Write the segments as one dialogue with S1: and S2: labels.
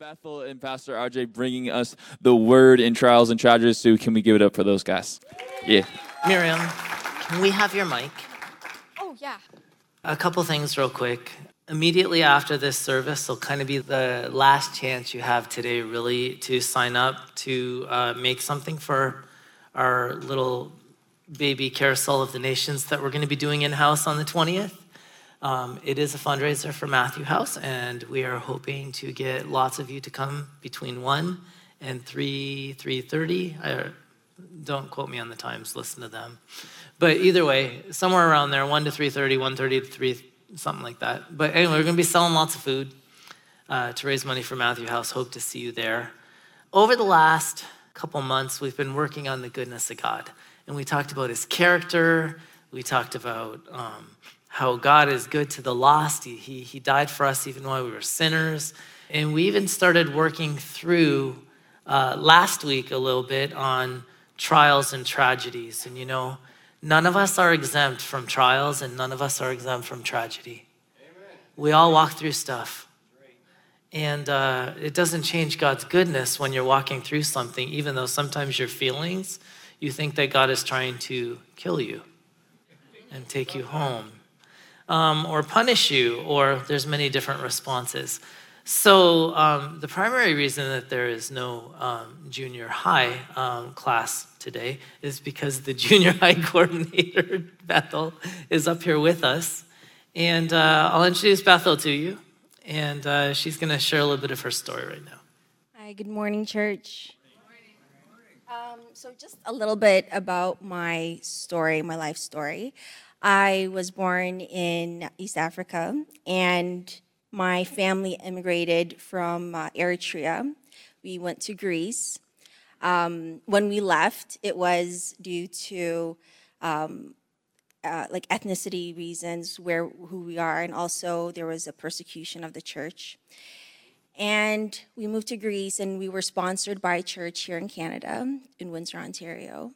S1: Bethel and Pastor RJ bringing us the word in trials and tragedies. So can we give it up for those guys? Yeah.
S2: Miriam, can we have your mic?
S3: Oh, yeah.
S2: A couple things, real quick. Immediately after this service will kind of be the last chance you have today, really, to sign up to uh, make something for our little baby carousel of the nations that we're going to be doing in house on the 20th. Um, it is a fundraiser for Matthew House, and we are hoping to get lots of you to come between one and three, three thirty. Don't quote me on the times. Listen to them. But either way, somewhere around there, one to three thirty, one thirty to three, something like that. But anyway, we're going to be selling lots of food uh, to raise money for Matthew House. Hope to see you there. Over the last couple months, we've been working on the goodness of God, and we talked about His character. We talked about um, how God is good to the lost. He, he, he died for us even while we were sinners. And we even started working through uh, last week a little bit on trials and tragedies. And you know, none of us are exempt from trials and none of us are exempt from tragedy. Amen. We all walk through stuff. And uh, it doesn't change God's goodness when you're walking through something, even though sometimes your feelings, you think that God is trying to kill you and take you home um, or punish you, or there's many different responses. So um, the primary reason that there is no um, junior high um, class today is because the junior high coordinator, Bethel, is up here with us. And uh, I'll introduce Bethel to you, and uh, she's going to share a little bit of her story right now.
S3: Hi, good morning, church. Um, so, just a little bit about my story, my life story. I was born in East Africa, and my family immigrated from uh, Eritrea. We went to Greece. Um, when we left, it was due to um, uh, like ethnicity reasons, where who we are, and also there was a persecution of the church. And we moved to Greece, and we were sponsored by a church here in Canada, in Windsor, Ontario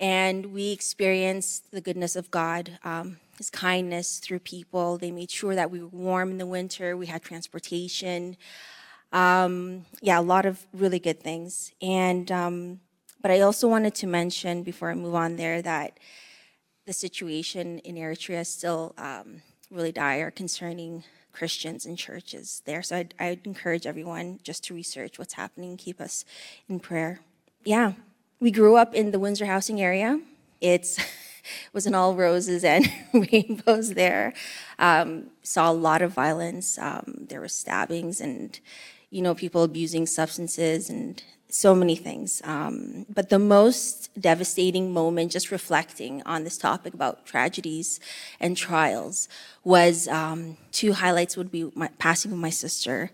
S3: and we experienced the goodness of God, um, His kindness through people. They made sure that we were warm in the winter. We had transportation. Um, yeah, a lot of really good things. And um, but I also wanted to mention before I move on there that the situation in Eritrea is still um, really dire concerning Christians and churches there. So I'd, I'd encourage everyone just to research what's happening, keep us in prayer. Yeah. We grew up in the Windsor housing area. It's wasn't all roses and rainbows there. Um, saw a lot of violence. Um, there were stabbings and, you know, people abusing substances and so many things. Um, but the most devastating moment, just reflecting on this topic about tragedies and trials, was um, two highlights would be my passing of my sister.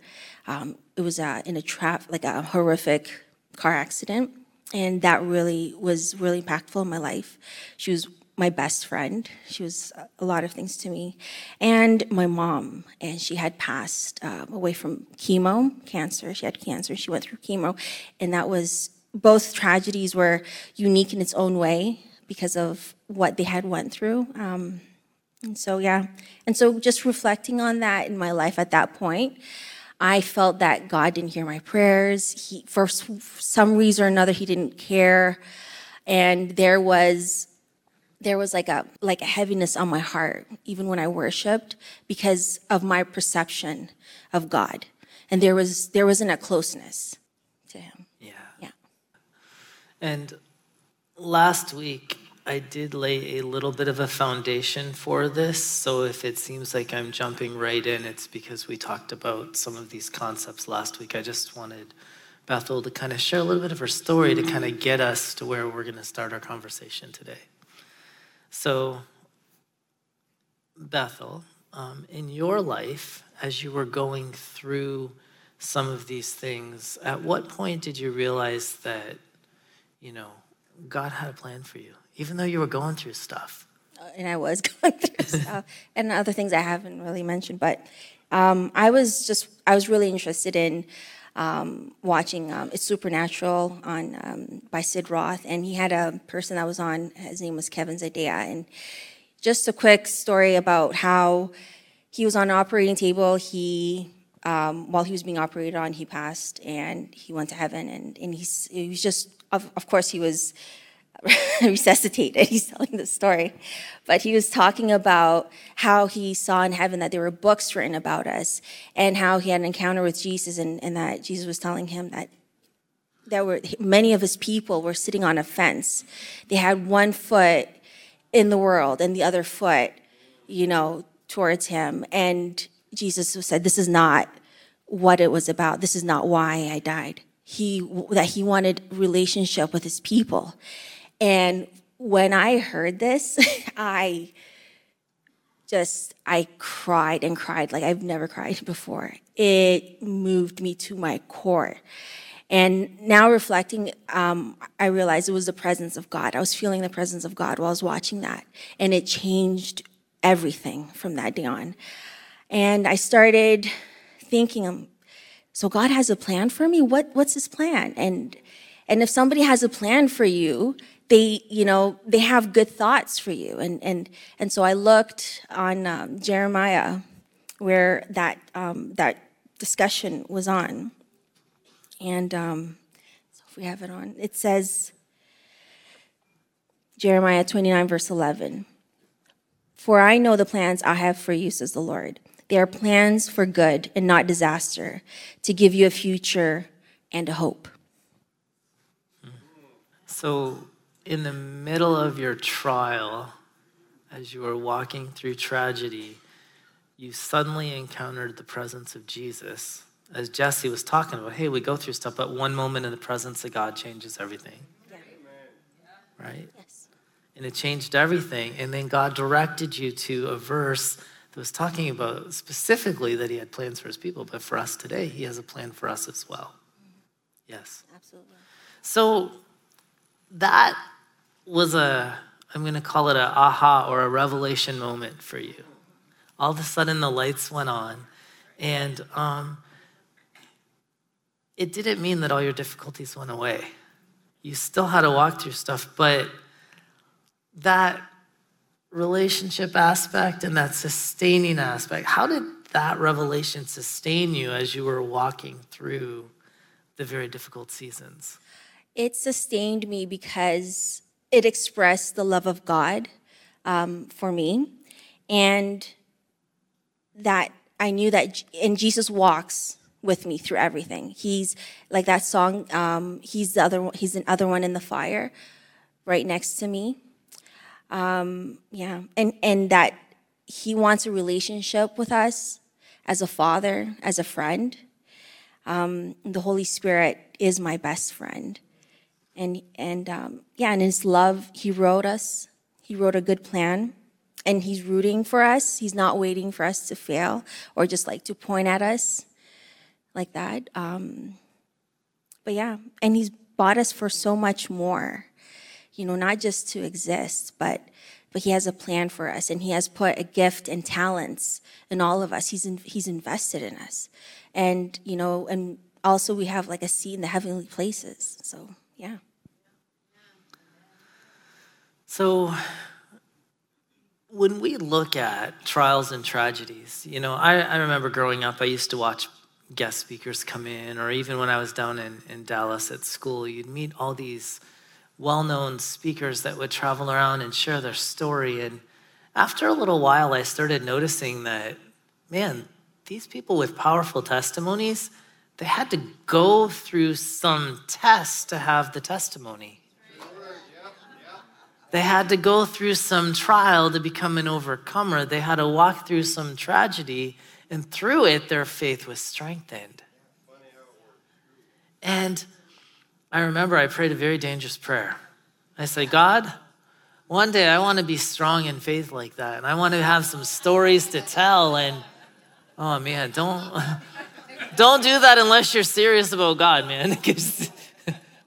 S3: Um, it was uh, in a trap, like a horrific car accident and that really was really impactful in my life. She was my best friend. She was a lot of things to me, and my mom. And she had passed uh, away from chemo, cancer. She had cancer. She went through chemo, and that was both tragedies were unique in its own way because of what they had went through. Um, and so yeah, and so just reflecting on that in my life at that point. I felt that God didn't hear my prayers. He, for some reason or another, He didn't care. And there was, there was like a, like a heaviness on my heart, even when I worshiped, because of my perception of God. And there was, there wasn't a closeness to Him.
S2: Yeah.
S3: Yeah.
S2: And last week, I did lay a little bit of a foundation for this. So if it seems like I'm jumping right in, it's because we talked about some of these concepts last week. I just wanted Bethel to kind of share a little bit of her story to kind of get us to where we're going to start our conversation today. So, Bethel, um, in your life, as you were going through some of these things, at what point did you realize that, you know, God had a plan for you, even though you were going through stuff?
S3: Uh, and I was going through stuff and other things I haven't really mentioned, but um, I was just, I was really interested in um, watching um, It's Supernatural on um, by Sid Roth, and he had a person that was on. His name was Kevin Zadai, and just a quick story about how he was on an operating table. He um, while he was being operated on, he passed and he went to heaven, and and he's he was just of, of course he was resuscitated. He's telling the story. But he was talking about how he saw in heaven that there were books written about us and how he had an encounter with Jesus and, and that Jesus was telling him that there were many of his people were sitting on a fence. They had one foot in the world and the other foot, you know, towards him. And Jesus said, This is not what it was about. This is not why I died. He that he wanted relationship with his people. And when I heard this, I just I cried and cried like I've never cried before. It moved me to my core. And now reflecting, um, I realized it was the presence of God. I was feeling the presence of God while I was watching that. And it changed everything from that day on. And I started thinking, so God has a plan for me? What, what's his plan? And, and if somebody has a plan for you, they, you know, they have good thoughts for you. And, and, and so I looked on um, Jeremiah where that, um, that discussion was on. And um, so if we have it on, it says, Jeremiah 29, verse 11. For I know the plans I have for you, says the Lord. They are plans for good and not disaster, to give you a future and a hope.
S2: So, in the middle of your trial, as you were walking through tragedy, you suddenly encountered the presence of Jesus. As Jesse was talking about, hey, we go through stuff, but one moment in the presence of God changes everything. Yeah. Right? Yes. And it changed everything. And then God directed you to a verse that was talking about specifically that He had plans for His people, but for us today, He has a plan for us as well. Yes. Absolutely. So that was a, I'm going to call it a aha or a revelation moment for you. All of a sudden, the lights went on, and um, it didn't mean that all your difficulties went away. You still had to walk through stuff, but that relationship aspect and that sustaining aspect, how did that revelation sustain you as you were walking through the very difficult seasons?
S3: It sustained me because it expressed the love of God um, for me, and that I knew that, and Jesus walks with me through everything. He's like that song. Um, he's the other. He's the other one in the fire, right next to me. Um, yeah, and and that he wants a relationship with us as a father, as a friend. Um, the Holy Spirit is my best friend and and um, yeah, and his love, he wrote us. He wrote a good plan, and he's rooting for us. He's not waiting for us to fail or just like to point at us like that. Um, but yeah, and he's bought us for so much more. You know, not just to exist, but but he has a plan for us, and he has put a gift and talents in all of us. He's in, he's invested in us, and you know, and also we have like a seat in the heavenly places. So yeah.
S2: So, when we look at trials and tragedies, you know, I, I, remember growing up, I used to watch guest speakers come in, or even when I was down in, in Dallas at school, you'd meet all these well known speakers that would travel around and share their story. And after a little while, I started noticing that, man, these people with powerful testimonies, they had to go through some tests to have the testimony. They had to go through some trial to become an overcomer. They had to walk through some tragedy, and through it, their faith was strengthened. And I remember I prayed a very dangerous prayer. I said, God, one day I want to be strong in faith like that, and I want to have some stories to tell. And oh man, don't don't do that unless you're serious about God, man. Because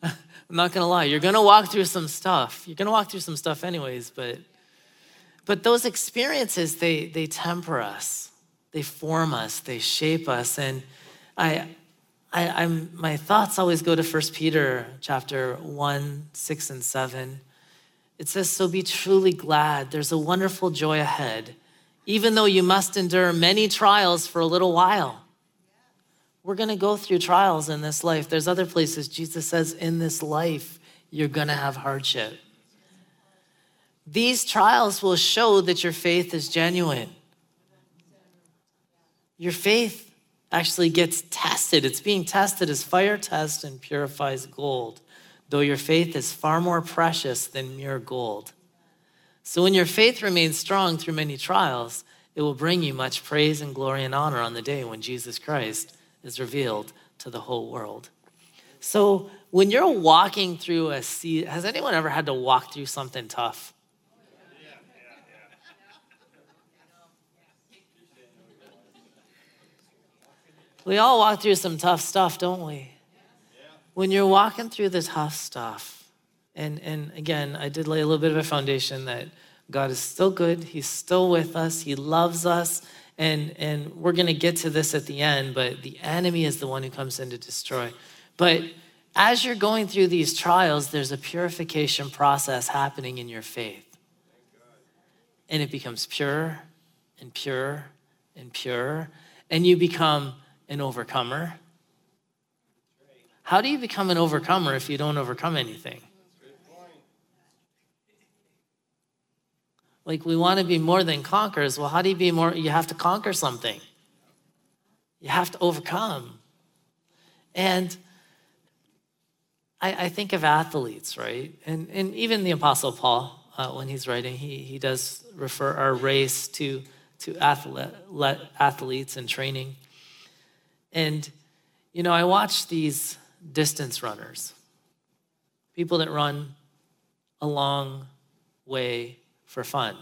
S2: I'm not gonna lie, you're gonna walk through some stuff. You're gonna walk through some stuff anyways, but but those experiences they they temper us, they form us, they shape us. And I I, am my thoughts always go to 1 Peter chapter 1, 6, and 7. It says, So be truly glad. There's a wonderful joy ahead, even though you must endure many trials for a little while. We're going to go through trials in this life. There's other places Jesus says, In this life, you're going to have hardship. These trials will show that your faith is genuine. Your faith actually gets tested. It's being tested as fire tests and purifies gold, though your faith is far more precious than mere gold. So when your faith remains strong through many trials, it will bring you much praise and glory and honor on the day when Jesus Christ is revealed to the whole world. So when you're walking through a sea, has anyone ever had to walk through something tough? We all walk through some tough stuff, don't we? When you're walking through the tough stuff, and, and again, I did lay a little bit of a foundation that God is still good, He's still with us, He loves us, and, and we're going to get to this at the end, but the enemy is the one who comes in to destroy. But as you're going through these trials, there's a purification process happening in your faith. And it becomes pure and pure and pure. And you become an overcomer. How do you become an overcomer if you don't overcome anything? Like we want to be more than conquerors. Well, how do you be more? You have to conquer something. You have to overcome. And I, I think of athletes, right? And, and even the Apostle Paul, uh, when he's writing, he, he does refer our race to, to athlete, athletes and training. And, you know, I watch these distance runners, people that run a long way for fun.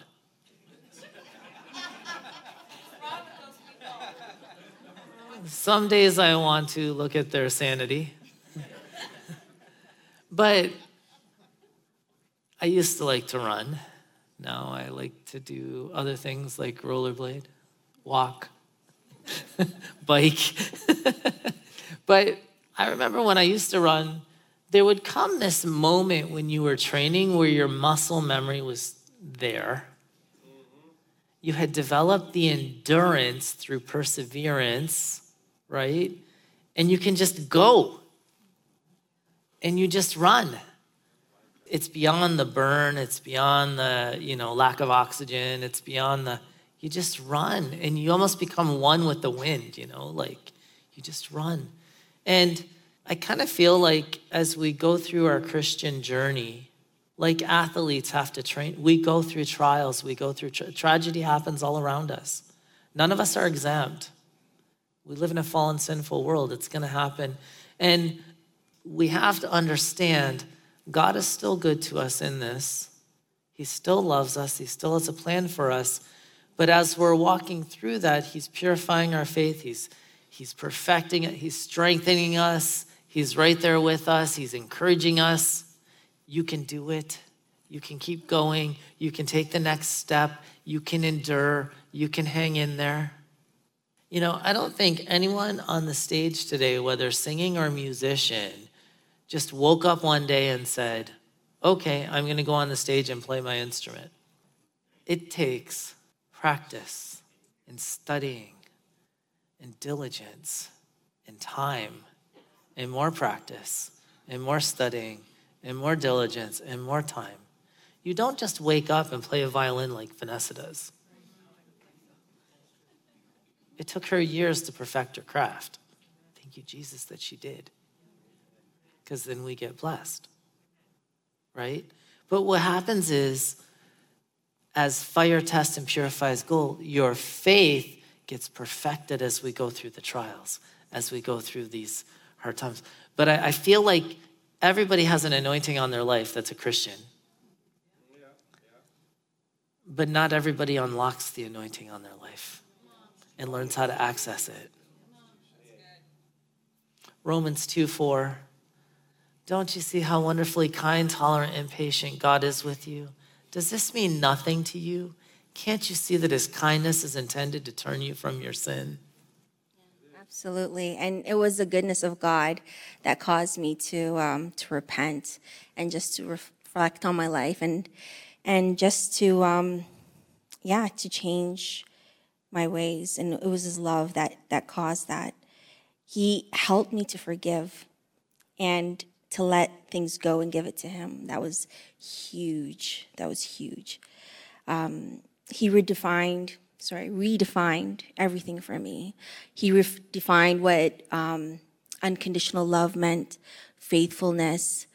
S2: Some days I want to look at their sanity. but I used to like to run. Now I like to do other things like rollerblade, walk, bike. but I remember when I used to run, there would come this moment when you were training where your muscle memory was there. You had developed the endurance through perseverance, right? And you can just go and you just run. It's beyond the burn, it's beyond the, you know, lack of oxygen, it's beyond the you just run and you almost become one with the wind, you know, like you just run. And I kind of feel like as we go through our Christian journey, like athletes have to train, we go through trials, we go through tra- tragedy happens all around us. None of us are exempt. We live in a fallen, sinful world. It's going to happen. And we have to understand God is still good to us in this. He still loves us, He still has a plan for us. But as we're walking through that, He's purifying our faith. He's, he's perfecting it. He's strengthening us. He's right there with us. He's encouraging us. You can do it. You can keep going. You can take the next step. You can endure. You can hang in there. You know, I don't think anyone on the stage today, whether singing or musician, just woke up one day and said, okay, I'm going to go on the stage and play my instrument. It takes practice and studying and diligence and time and more practice and more studying and more diligence and more time. You don't just wake up and play a violin like Vanessa does. It took her years to perfect her craft. Thank you, Jesus, that she did. Because then we get blessed, right? But what happens is as fire tests and purifies gold, your faith gets perfected as we go through the trials, as we go through these hard times. But I, I feel like everybody has an anointing on their life that's a Christian. But not everybody unlocks the anointing on their life and learns how to access it. Romans 2 4. Don't you see how wonderfully kind, tolerant, and patient God is with you? Does this mean nothing to you? Can't you see that his kindness is intended to turn you from your sin?
S3: Absolutely, and it was the goodness of God that caused me to um, to repent and just to reflect on my life and and just to um, yeah to change my ways. And it was His love that that caused that. He helped me to forgive and to let things go and give it to Him. That was huge. That was huge. Um, he redefined sorry, redefined everything for me. He redefined what um, unconditional love meant, faithfulness,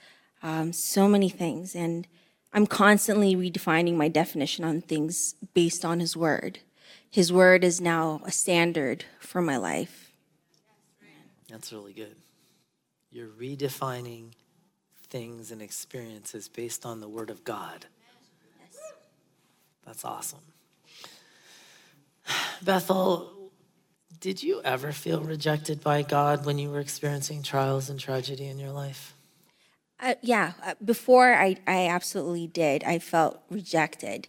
S3: um, so many things. And I'm constantly redefining my definition on things based on His Word. His Word is now a standard for my life.
S2: That's really good. You're redefining things and experiences based on the Word of God. That's awesome. Bethel, did you ever feel rejected by God when you were experiencing trials and tragedy in your life?
S3: Uh, yeah, uh, before I, I absolutely did. I felt rejected.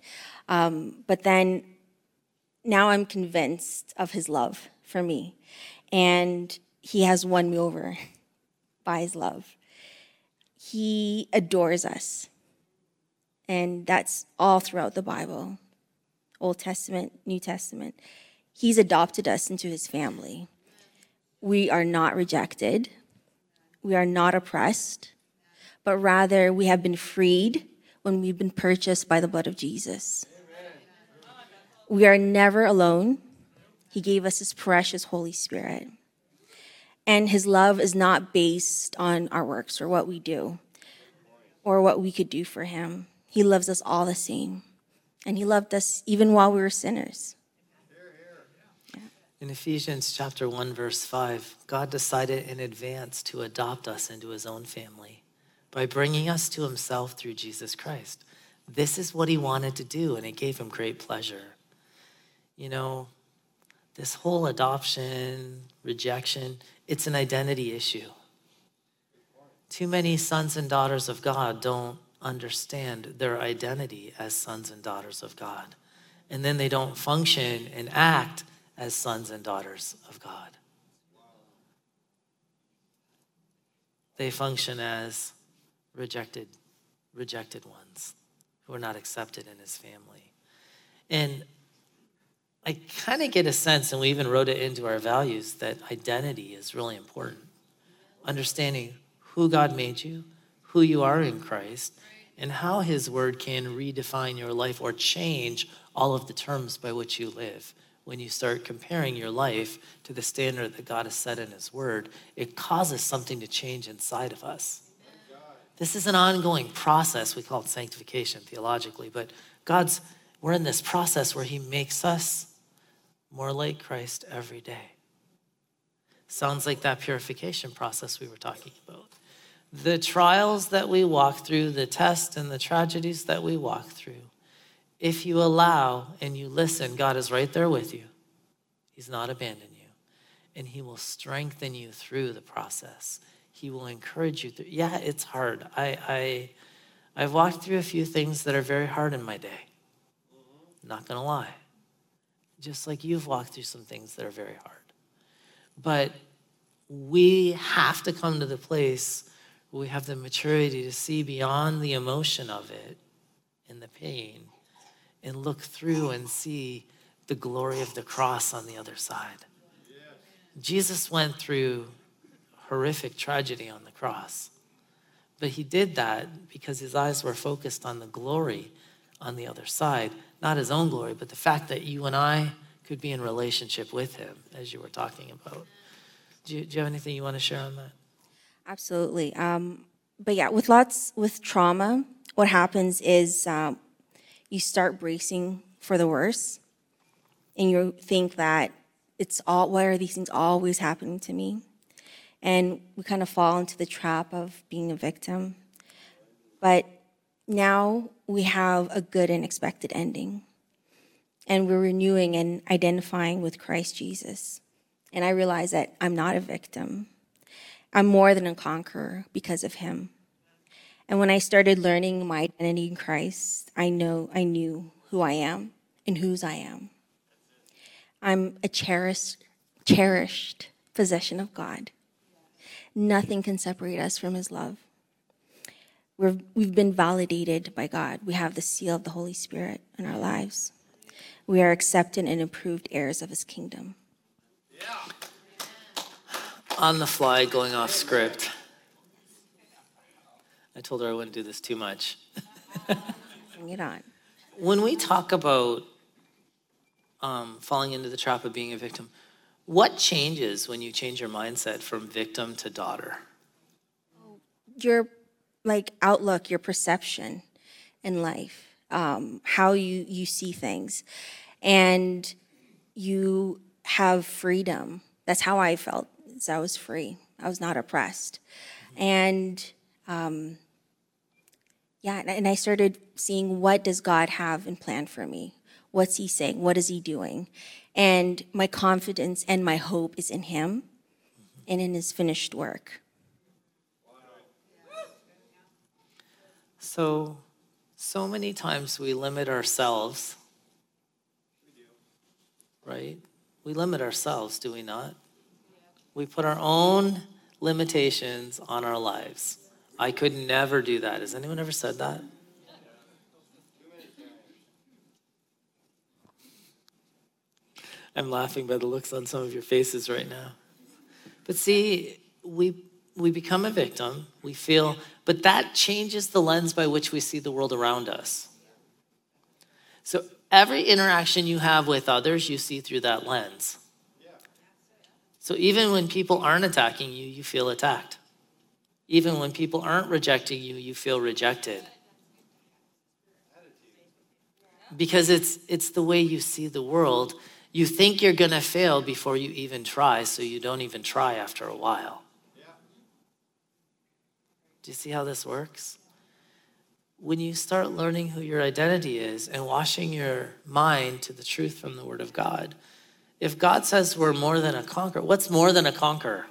S3: Um, but then now I'm convinced of his love for me. And he has won me over by his love. He adores us. And that's all throughout the Bible. Old Testament, New Testament. He's adopted us into his family. We are not rejected. We are not oppressed, but rather we have been freed when we've been purchased by the blood of Jesus. We are never alone. He gave us his precious Holy Spirit. And his love is not based on our works or what we do or what we could do for him. He loves us all the same. And he loved us even while we were sinners.
S2: In Ephesians chapter 1 verse 5, God decided in advance to adopt us into his own family by bringing us to himself through Jesus Christ. This is what he wanted to do and it gave him great pleasure. You know, this whole adoption, rejection, it's an identity issue. Too many sons and daughters of God don't understand their identity as sons and daughters of God. And then they don't function and act as sons and daughters of God. They function as rejected, rejected ones who are not accepted in his family. And I kind of get a sense, and we even wrote it into our values, that identity is really important. Understanding who God made you, who you are in Christ, and how His Word can redefine your life or change all of the terms by which you live. When you start comparing your life to the standard that God has set in His Word, it causes something to change inside of us. This is an ongoing process. We call it sanctification theologically, but God's, we're in this process where He makes us more like Christ every day. Sounds like that purification process we were talking about the trials that we walk through, the tests and the tragedies that we walk through, if you allow and you listen, God is right there with you. He's not abandoned you. And He will strengthen you through the process. He will encourage you through. Yeah, it's hard. I, I, I've walked through a few things that are very hard in my day. Not gonna lie. Just like you've walked through some things that are very hard. But we have to come to the place where we have the maturity to see beyond the emotion of it and the pain and look through and see the glory of the cross on the other side. Jesus went through horrific tragedy on the cross, but he did that because his eyes were focused on the glory on the other side, not his own glory, but the fact that you and I could be in relationship with him, as you were talking about. Do you, do you have anything you want to share on that?
S3: Absolutely. Um, but yeah, with lots with trauma, what happens is um, you start bracing for the worst, and you think that it's all. Why are these things always happening to me? And we kind of fall into the trap of being a victim. But now we have a good and expected ending. And we're renewing and identifying with Christ Jesus. And I realize that I'm not a victim I'm more than a conqueror because of him. And when I started learning my identity in Christ, I know I knew who I am and whose I am. I'm a cherished, cherished possession of God. Nothing can separate us from his love. We're, we've been validated by God. We have the seal of the Holy Spirit in our lives. We are accepted and approved heirs of his kingdom.
S2: On the fly, going off script. I told her I wouldn't do this too much.
S3: Bring it on.
S2: When we talk about um, falling into the trap of being a victim, what changes when you change your mindset from victim to daughter?
S3: Your like outlook, your perception in life, um, how you you see things, and you have freedom. That's how I felt. Is I was free. I was not oppressed, and um, yeah, and- and I started seeing what does God have in plan for me. What's He saying? What is He doing? And my confidence and my hope is in Him, and in His finished work.
S2: So, so many times we limit ourselves. Right? We limit ourselves, do we not? We put our own limitations on our lives. I could never do that. Has anyone ever said that? I'm laughing by the looks on some of your faces right now. But see, we we become a victim, we feel, but that changes the lens by which we see the world around us. So every interaction you have with others, you see through that lens. So even when people aren't attacking you, you feel attacked. Even when people aren't rejecting you, you feel rejected. Because it's it's the way you see the world. You think you're going to fail before you even try, so you don't even try after a while. Do you see how this works? When you start learning who your identity is and washing your mind to the truth from the Word of God, if God says we're more than a conqueror, what's more than a conqueror?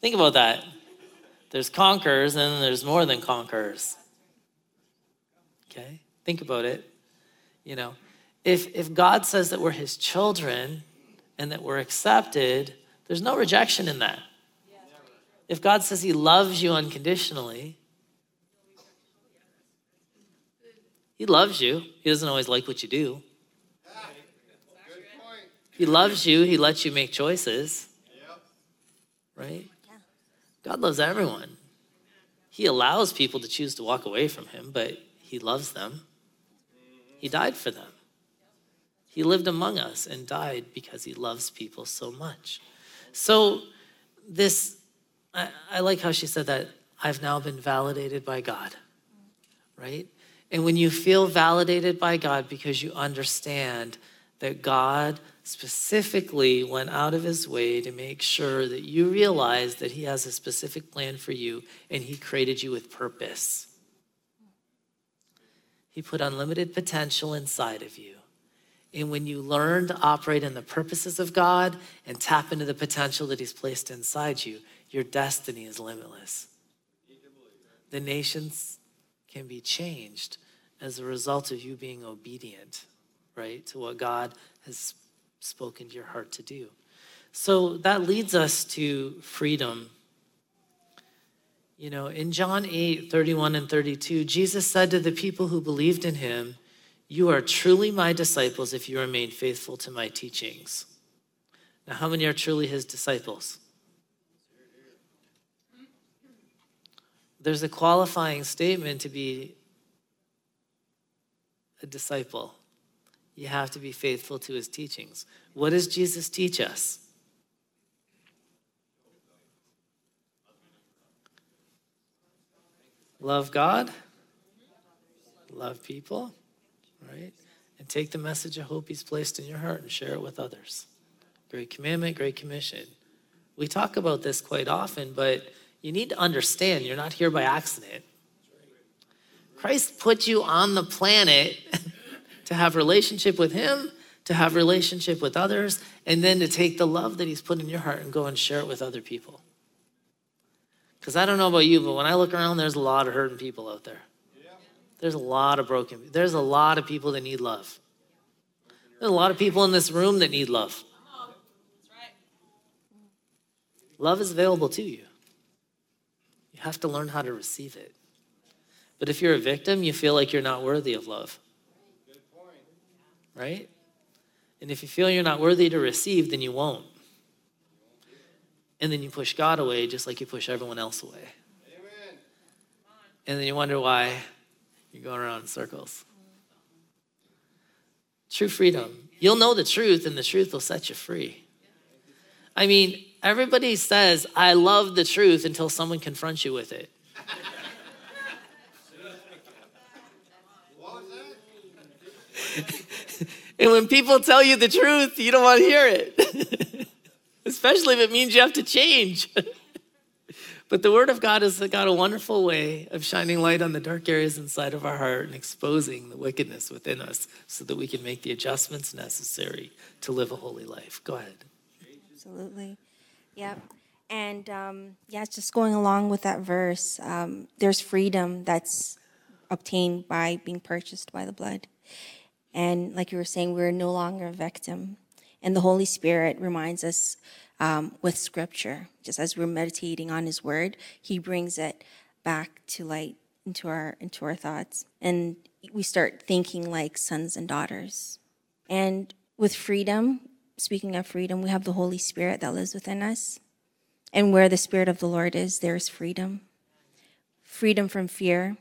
S2: Think about that. There's conquerors and there's more than conquerors. Okay? Think about it. You know, if if God says that we're his children and that we're accepted, there's no rejection in that. If God says he loves you unconditionally, he loves you. He doesn't always like what you do. He loves you, he lets you make choices. Right? God loves everyone. He allows people to choose to walk away from him, but he loves them. He died for them. He lived among us and died because he loves people so much. So, this, I, I like how she said that I've now been validated by God, right? And when you feel validated by God because you understand that God specifically went out of his way to make sure that you realize that he has a specific plan for you and he created you with purpose. He put unlimited potential inside of you. And when you learn to operate in the purposes of God and tap into the potential that He's placed inside you, your destiny is limitless. The nations can be changed as a result of you being obedient, right, to what God has spoken to your heart to do. So that leads us to freedom. You know, in John 8, 31 and 32, Jesus said to the people who believed in him, You are truly my disciples if you remain faithful to my teachings. Now, how many are truly his disciples? There's a qualifying statement to be a disciple. You have to be faithful to his teachings. What does Jesus teach us? Love God, love people, right? And take the message of hope he's placed in your heart and share it with others. Great commandment, great commission. We talk about this quite often, but you need to understand you're not here by accident. Christ put you on the planet to have relationship with him, to have relationship with others, and then to take the love that He's put in your heart and go and share it with other people. Because I don't know about you, but when I look around, there's a lot of hurting people out there. There's a lot of broken. There's a lot of people that need love. There's a lot of people in this room that need love. Love is available to you. You have to learn how to receive it. But if you're a victim, you feel like you're not worthy of love. Right? And if you feel you're not worthy to receive, then you won't. And then you push God away just like you push everyone else away. Amen. And then you wonder why you're going around in circles. True freedom. You'll know the truth, and the truth will set you free. I mean, everybody says, I love the truth until someone confronts you with it. and when people tell you the truth, you don't want to hear it, especially if it means you have to change. but the Word of God has got a wonderful way of shining light on the dark areas inside of our heart and exposing the wickedness within us so that we can make the adjustments necessary to live a holy life. Go ahead.
S3: Absolutely. Yep. And um, yeah, just going along with that verse, um, there's freedom that's obtained by being purchased by the blood. And like you were saying, we're no longer a victim. And the Holy Spirit reminds us um, with scripture, just as we're meditating on His Word, He brings it back to light into our into our thoughts, and we start thinking like sons and daughters. And with freedom, speaking of freedom, we have the Holy Spirit that lives within us. And where the Spirit of the Lord is, there is freedom. Freedom from fear.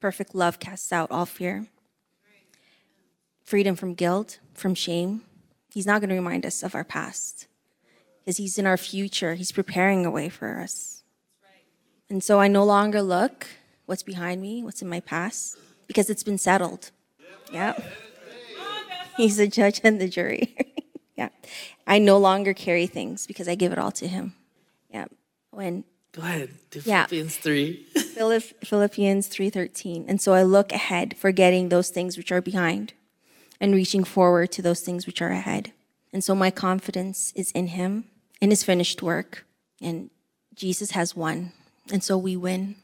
S3: Perfect love casts out all fear. Freedom from guilt, from shame. He's not going to remind us of our past because He's in our future. He's preparing a way for us. And so I no longer look what's behind me, what's in my past, because it's been settled. Yeah. He's the judge and the jury. yeah. I no longer carry things because I give it all to Him. Yeah. When
S2: Go ahead. Do
S3: Yeah.
S2: Philippians 3.
S3: Philipp- Philippians 3:13. And so I look ahead, forgetting those things which are behind and reaching forward to those things which are ahead. And so my confidence is in him, in his finished work, and Jesus has won. And so we win.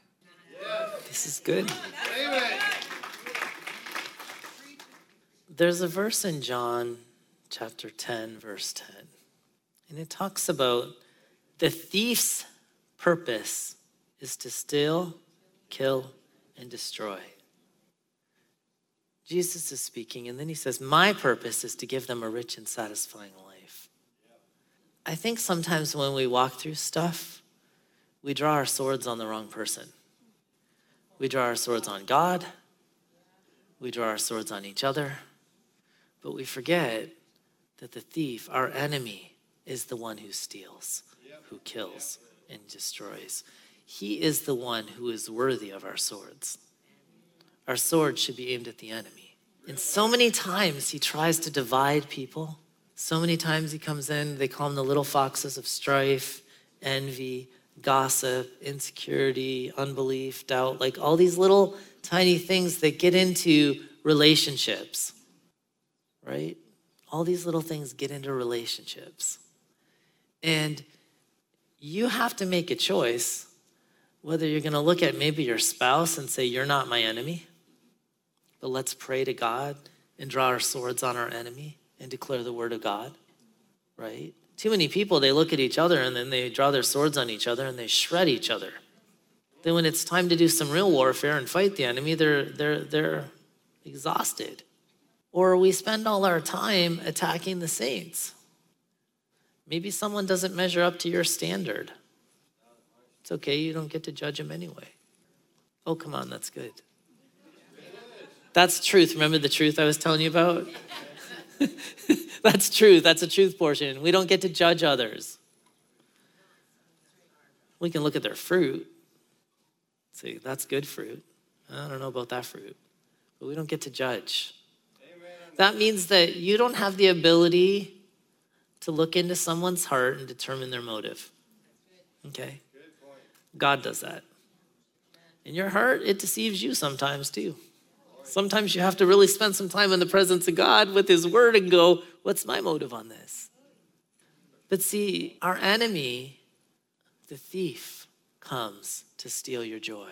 S2: This is good. There's a verse in John chapter 10, verse 10, and it talks about the thief's purpose is to steal, kill, and destroy. Jesus is speaking, and then he says, My purpose is to give them a rich and satisfying life. I think sometimes when we walk through stuff, we draw our swords on the wrong person. We draw our swords on God. We draw our swords on each other. But we forget that the thief, our enemy, is the one who steals, who kills, and destroys. He is the one who is worthy of our swords. Our sword should be aimed at the enemy. And so many times he tries to divide people. So many times he comes in, they call him the little foxes of strife, envy, gossip, insecurity, unbelief, doubt, like all these little tiny things that get into relationships, right? All these little things get into relationships. And you have to make a choice whether you're going to look at maybe your spouse and say, You're not my enemy, but let's pray to God and draw our swords on our enemy and declare the word of God, right? Too many people, they look at each other and then they draw their swords on each other and they shred each other. Then when it's time to do some real warfare and fight the enemy, they're, they're, they're exhausted. Or we spend all our time attacking the saints. Maybe someone doesn't measure up to your standard. It's okay, you don't get to judge them anyway. Oh, come on, that's good. That's truth. Remember the truth I was telling you about? that's truth. That's a truth portion. We don't get to judge others. We can look at their fruit, See, that's good fruit. I don't know about that fruit, but we don't get to judge. That means that you don't have the ability to look into someone's heart and determine their motive. Okay? God does that. In your heart, it deceives you sometimes too. Sometimes you have to really spend some time in the presence of God with His Word and go, What's my motive on this? But see, our enemy, the thief, comes to steal your joy,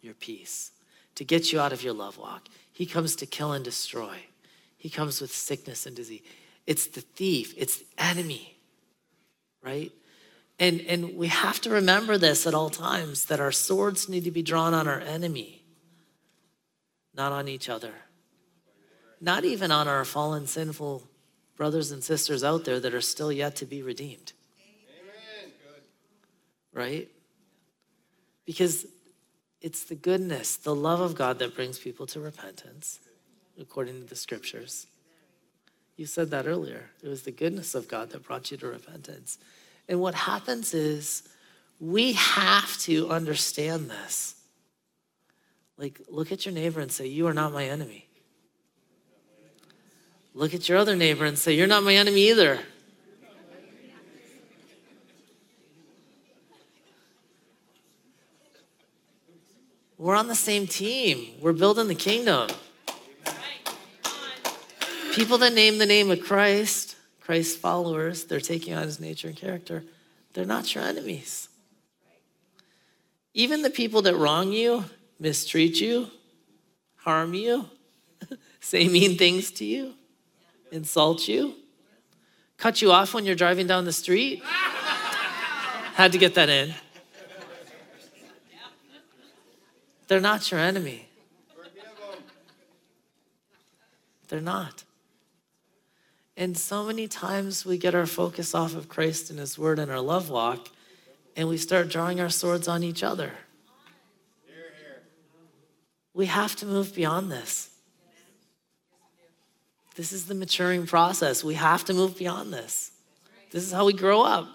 S2: your peace, to get you out of your love walk. He comes to kill and destroy. He comes with sickness and disease. It's the thief, it's the enemy, right? And, and we have to remember this at all times that our swords need to be drawn on our enemy, not on each other, not even on our fallen, sinful brothers and sisters out there that are still yet to be redeemed. Amen. Right? Because it's the goodness, the love of God that brings people to repentance, according to the scriptures. You said that earlier. It was the goodness of God that brought you to repentance. And what happens is we have to understand this. Like, look at your neighbor and say, You are not my enemy. Look at your other neighbor and say, You're not my enemy either. We're on the same team. We're building the kingdom. People that name the name of Christ, Christ's followers, they're taking on his nature and character, they're not your enemies. Even the people that wrong you, mistreat you, harm you, say mean things to you, insult you, cut you off when you're driving down the street. Had to get that in. They're not your enemy. They're not. And so many times we get our focus off of Christ and His Word and our love walk, and we start drawing our swords on each other. We have to move beyond this. This is the maturing process. We have to move beyond this. This is how we grow up.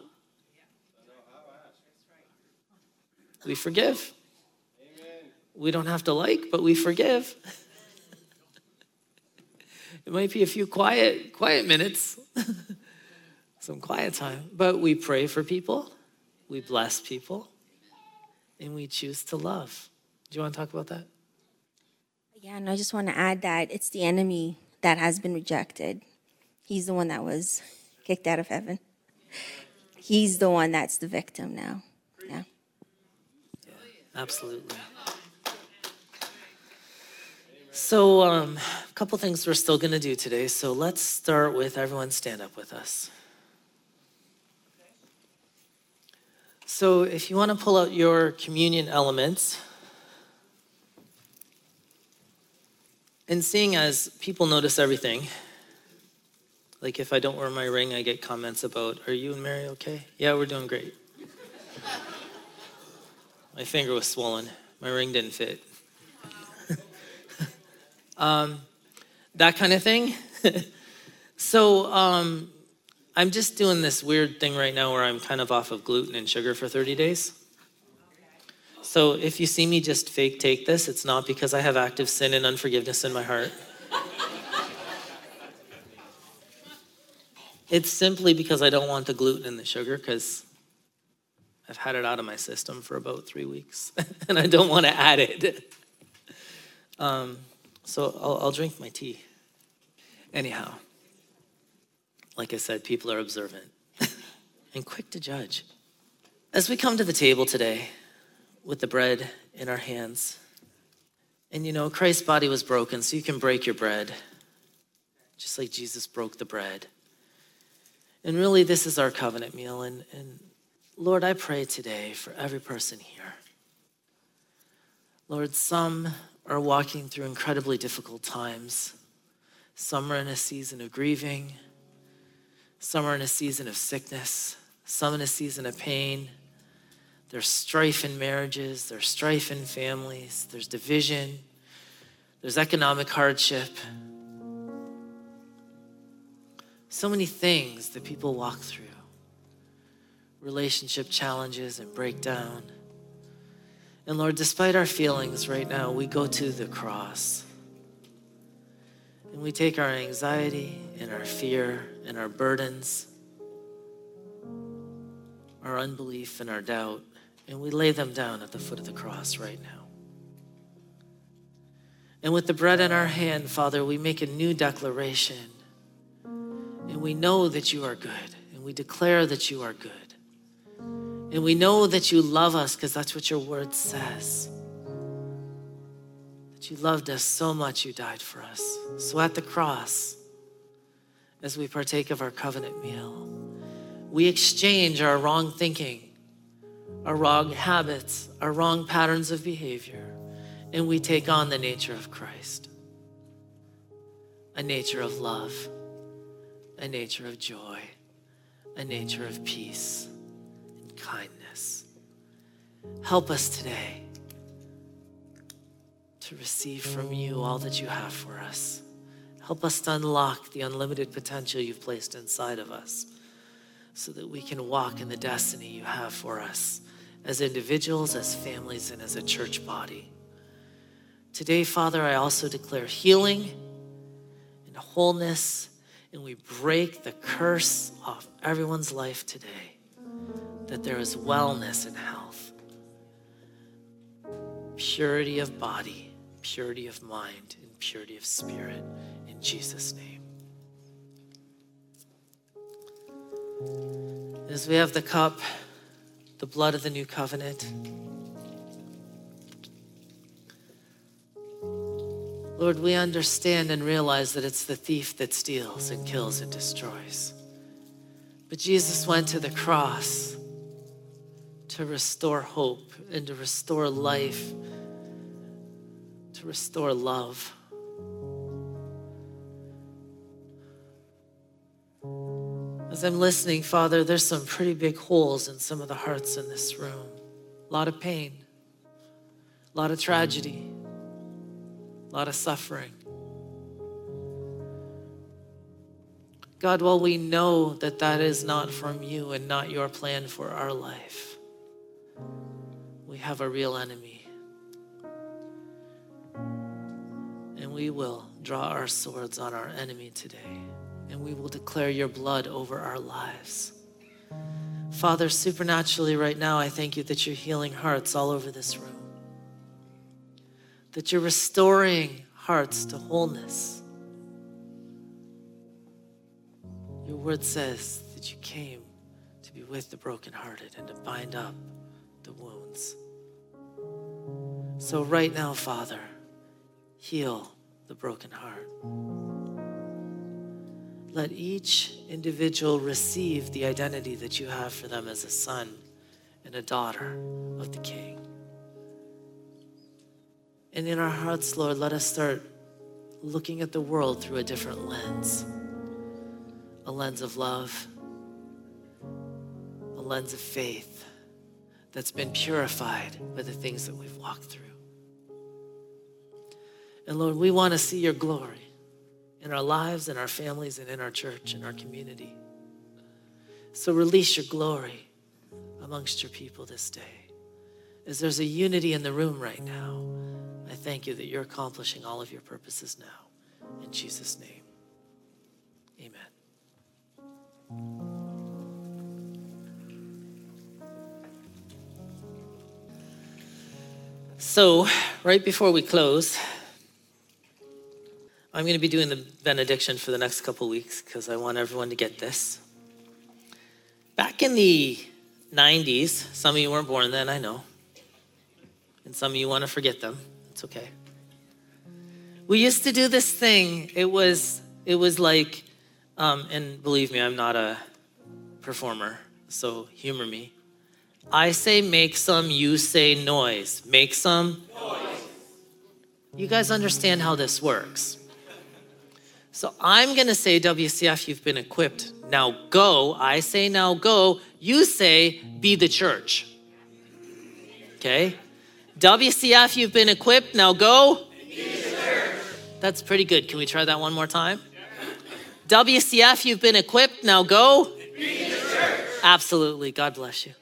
S2: We forgive we don't have to like, but we forgive. it might be a few quiet, quiet minutes, some quiet time, but we pray for people, we bless people, and we choose to love. Do you want to talk about that?
S3: Yeah, and I just want to add that it's the enemy that has been rejected. He's the one that was kicked out of heaven. He's the one that's the victim now. Yeah.
S2: yeah absolutely. So, um, a couple things we're still going to do today. So, let's start with everyone stand up with us. So, if you want to pull out your communion elements, and seeing as people notice everything, like if I don't wear my ring, I get comments about, Are you and Mary okay? Yeah, we're doing great. my finger was swollen, my ring didn't fit um, that kind of thing. so um, I'm just doing this weird thing right now where I'm kind of off of gluten and sugar for 30 days. So if you see me just fake take this, it's not because I have active sin and unforgiveness in my heart. it's simply because I don't want the gluten and the sugar because I've had it out of my system for about three weeks and I don't want to add it. Um, so I'll, I'll drink my tea. Anyhow, like I said, people are observant and quick to judge. As we come to the table today with the bread in our hands, and you know, Christ's body was broken, so you can break your bread, just like Jesus broke the bread. And really, this is our covenant meal. And, and Lord, I pray today for every person here. Lord, some are walking through incredibly difficult times. Some are in a season of grieving, some are in a season of sickness, some in a season of pain. There's strife in marriages, there's strife in families, there's division, there's economic hardship. So many things that people walk through relationship challenges and breakdown. And Lord, despite our feelings right now, we go to the cross. And we take our anxiety and our fear and our burdens, our unbelief and our doubt, and we lay them down at the foot of the cross right now. And with the bread in our hand, Father, we make a new declaration. And we know that you are good. And we declare that you are good. And we know that you love us because that's what your word says. That you loved us so much, you died for us. So at the cross, as we partake of our covenant meal, we exchange our wrong thinking, our wrong habits, our wrong patterns of behavior, and we take on the nature of Christ a nature of love, a nature of joy, a nature of peace and kindness. Help us today to receive from you all that you have for us. Help us to unlock the unlimited potential you've placed inside of us so that we can walk in the destiny you have for us as individuals, as families, and as a church body. Today, Father, I also declare healing and wholeness, and we break the curse off everyone's life today that there is wellness and health, purity of body, purity of mind, and purity of spirit in Jesus' name. As we have the cup, the blood of the new covenant, Lord, we understand and realize that it's the thief that steals and kills and destroys. But Jesus went to the cross to restore hope and to restore life, to restore love. As I'm listening, Father, there's some pretty big holes in some of the hearts in this room. A lot of pain, a lot of tragedy, a lot of suffering. God, while we know that that is not from you and not your plan for our life, we have a real enemy. And we will draw our swords on our enemy today, and we will declare your blood over our lives. Father, supernaturally, right now, I thank you that you're healing hearts all over this room that you're restoring hearts to wholeness. Your word says that you came to be with the brokenhearted and to bind up the wounds. So, right now, Father, heal the broken heart. Let each individual receive the identity that you have for them as a son and a daughter of the King. And in our hearts, Lord, let us start looking at the world through a different lens a lens of love, a lens of faith that's been purified by the things that we've walked through. And Lord, we want to see your glory in our lives, in our families, and in our church, in our community. So release your glory amongst your people this day. As there's a unity in the room right now, I thank you that you're accomplishing all of your purposes now. In Jesus' name, amen. So, right before we close, I'm going to be doing the benediction for the next couple weeks because I want everyone to get this. Back in the 90s, some of you weren't born then, I know, and some of you want to forget them. It's okay. We used to do this thing. It was it was like, um, and believe me, I'm not a performer, so humor me. I say make some, you say noise. Make some noise. You guys understand how this works. So I'm gonna say, WCF, you've been equipped. Now go. I say, now go. You say, be the church. Okay? WCF, you've been equipped. Now go. That's pretty good. Can we try that one more time? WCF, you've been equipped. Now go. Absolutely. God bless you.